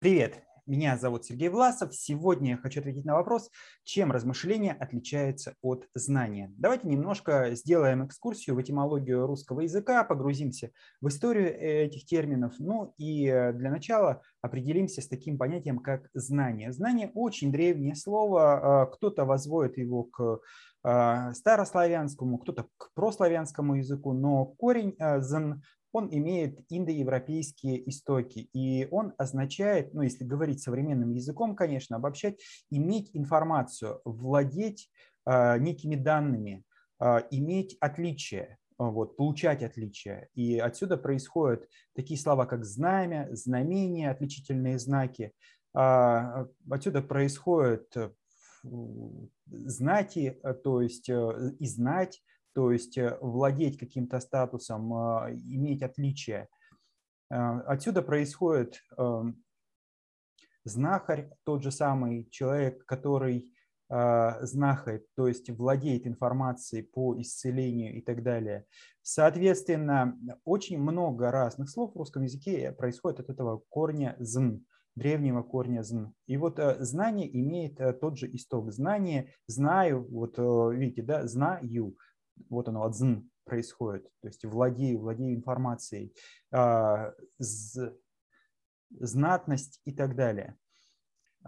Привет, меня зовут Сергей Власов. Сегодня я хочу ответить на вопрос, чем размышление отличается от знания. Давайте немножко сделаем экскурсию в этимологию русского языка, погрузимся в историю этих терминов. Ну и э, для начала определимся с таким понятием, как знание. Знание очень древнее слово, э, кто-то возводит его к э, старославянскому, кто-то к прославянскому языку, но корень «зн» он имеет индоевропейские истоки, и он означает, ну если говорить современным языком, конечно, обобщать, иметь информацию, владеть э, некими данными, э, иметь отличия, вот, получать отличия. И отсюда происходят такие слова, как знамя, знамение, отличительные знаки. Э, отсюда происходят знати, то есть и знать, то есть э, владеть каким-то статусом, иметь отличие. Отсюда происходит эм, знахарь, тот же самый человек, который знахарь, то есть владеет информацией по исцелению и так далее. Соответственно, очень много разных слов в русском языке происходит от этого корня «зн», древнего корня «зн». И вот э, знание имеет э, тот же исток. Знание, знаю, вот видите, да, знаю вот оно от зн происходит, то есть владею, владею информацией, а, знатность и так далее.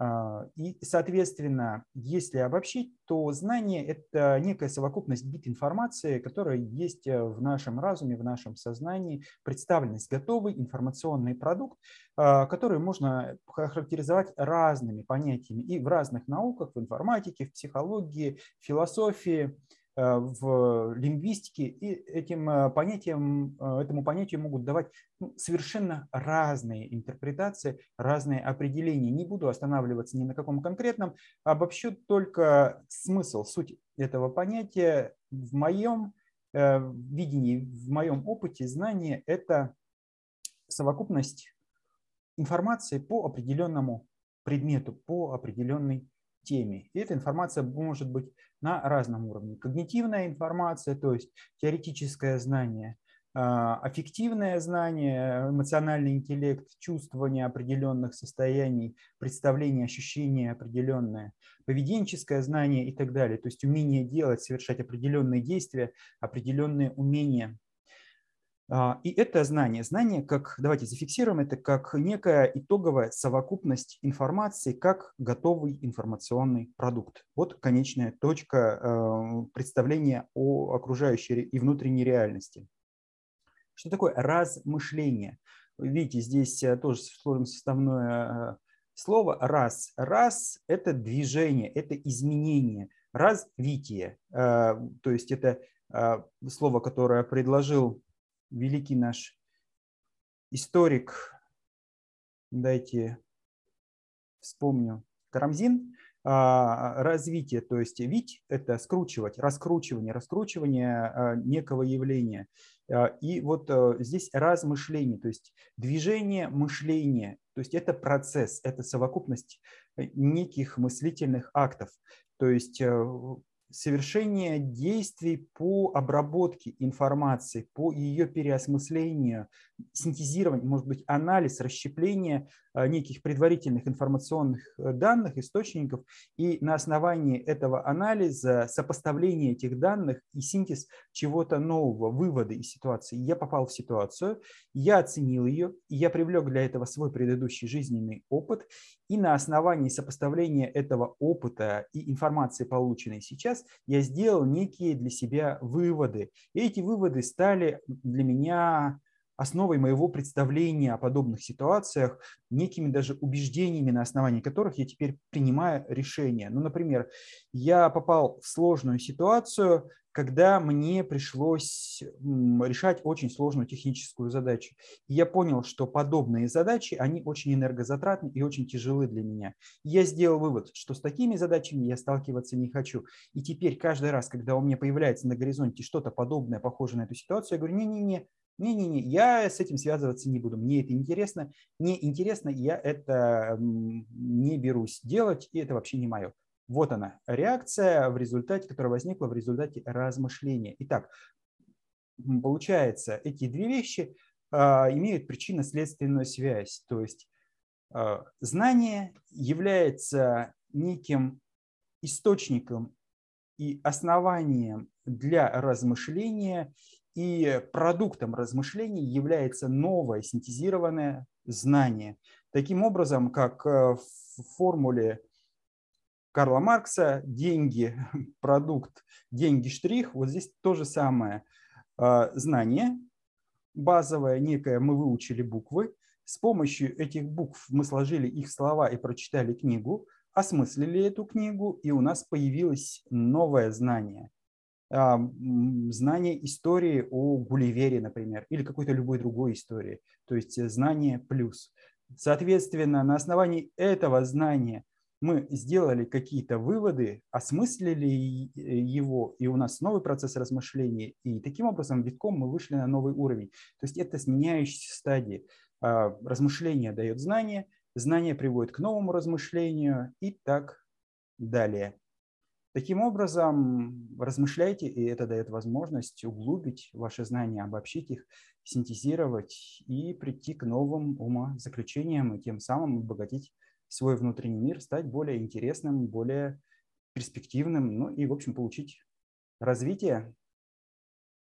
А, и, соответственно, если обобщить, то знание – это некая совокупность бит информации, которая есть э, в нашем разуме, в нашем сознании, представленность, готовый информационный продукт, а, который можно характеризовать разными понятиями и в разных науках, в информатике, в психологии, в философии – в лингвистике, и этим э, понятием, э, этому понятию могут давать ну, совершенно разные интерпретации, разные определения. Не буду останавливаться ни на каком конкретном, обобщу только смысл, суть этого понятия. В моем видении, в моем опыте знания – это совокупность информации по определенному предмету, по определенной теме. И эта информация может быть на разном уровне. Когнитивная информация, то есть теоретическое знание, а, аффективное знание, эмоциональный интеллект, чувствование определенных состояний, представление, ощущение определенное, поведенческое знание и так далее. То есть умение делать, совершать определенные действия, определенные умения – и это знание. Знание, как, давайте зафиксируем это, как некая итоговая совокупность информации, как готовый информационный продукт. Вот конечная точка э, представления о окружающей и внутренней реальности. Что такое размышление? Видите, здесь э, тоже сложим составное э, слово «раз». «Раз» – это движение, это изменение, развитие. То есть это слово, которое предложил великий наш историк, дайте вспомню, Карамзин, а, развитие, то есть вить – это скручивать, раскручивание, раскручивание а, некого явления. А, и вот здесь размышление, то есть движение мышления, то есть это процесс, это совокупность э, неких мыслительных актов. То есть э, совершение действий по обработке информации, по ее переосмыслению, синтезирование, может быть, анализ, расщепление неких предварительных информационных э, данных, источников, и на основании этого анализа сопоставление этих данных и синтез чего-то нового, выводы из ситуации. Я попал в ситуацию, я оценил ее, и я привлек для этого свой предыдущий жизненный опыт, и на основании сопоставления этого опыта и информации, полученной сейчас, я сделал некие для себя выводы. И эти выводы стали для меня основой моего представления о подобных ситуациях, некими даже убеждениями, на основании которых я теперь принимаю решения. Ну, например, я попал в сложную ситуацию, когда мне пришлось решать очень сложную техническую задачу. И я понял, что подобные задачи, они очень энергозатратны и очень тяжелы для меня. И я сделал вывод, что с такими задачами я сталкиваться не хочу. И теперь каждый раз, когда у меня появляется на горизонте что-то подобное, похожее на эту ситуацию, я говорю, не-не-не, не-не-не, я с этим связываться не буду, мне это интересно, не интересно, я это не берусь делать, и это вообще не мое. Вот она, реакция, в результате, которая возникла в результате размышления. Итак, получается, эти две вещи а, имеют причинно-следственную связь. То есть Э, знание является неким источником и основанием для размышления, и продуктом размышлений является новое синтезированное знание. Таким образом, как в формуле Карла Маркса деньги, продукт, деньги, штрих, вот здесь то же самое. А, знание базовое, некое, мы выучили буквы, с помощью этих букв мы сложили их слова и прочитали книгу, осмыслили эту книгу, и у нас появилось новое знание. А, знание истории о Гулливере, например, или какой-то любой другой истории. То есть знание плюс. Соответственно, на основании этого знания мы сделали какие-то выводы, осмыслили э, его, и у нас новый процесс размышления, и таким образом витком мы вышли на новый уровень. То есть это сменяющиеся стадии. А, размышление дает знание, знание приводит к новому размышлению и так далее. Таким образом, размышляйте, и это дает возможность углубить ваши знания, обобщить их, синтезировать и прийти к новым умозаключениям, и тем самым обогатить свой внутренний мир, стать более интересным, более перспективным, ну и, в общем, получить развитие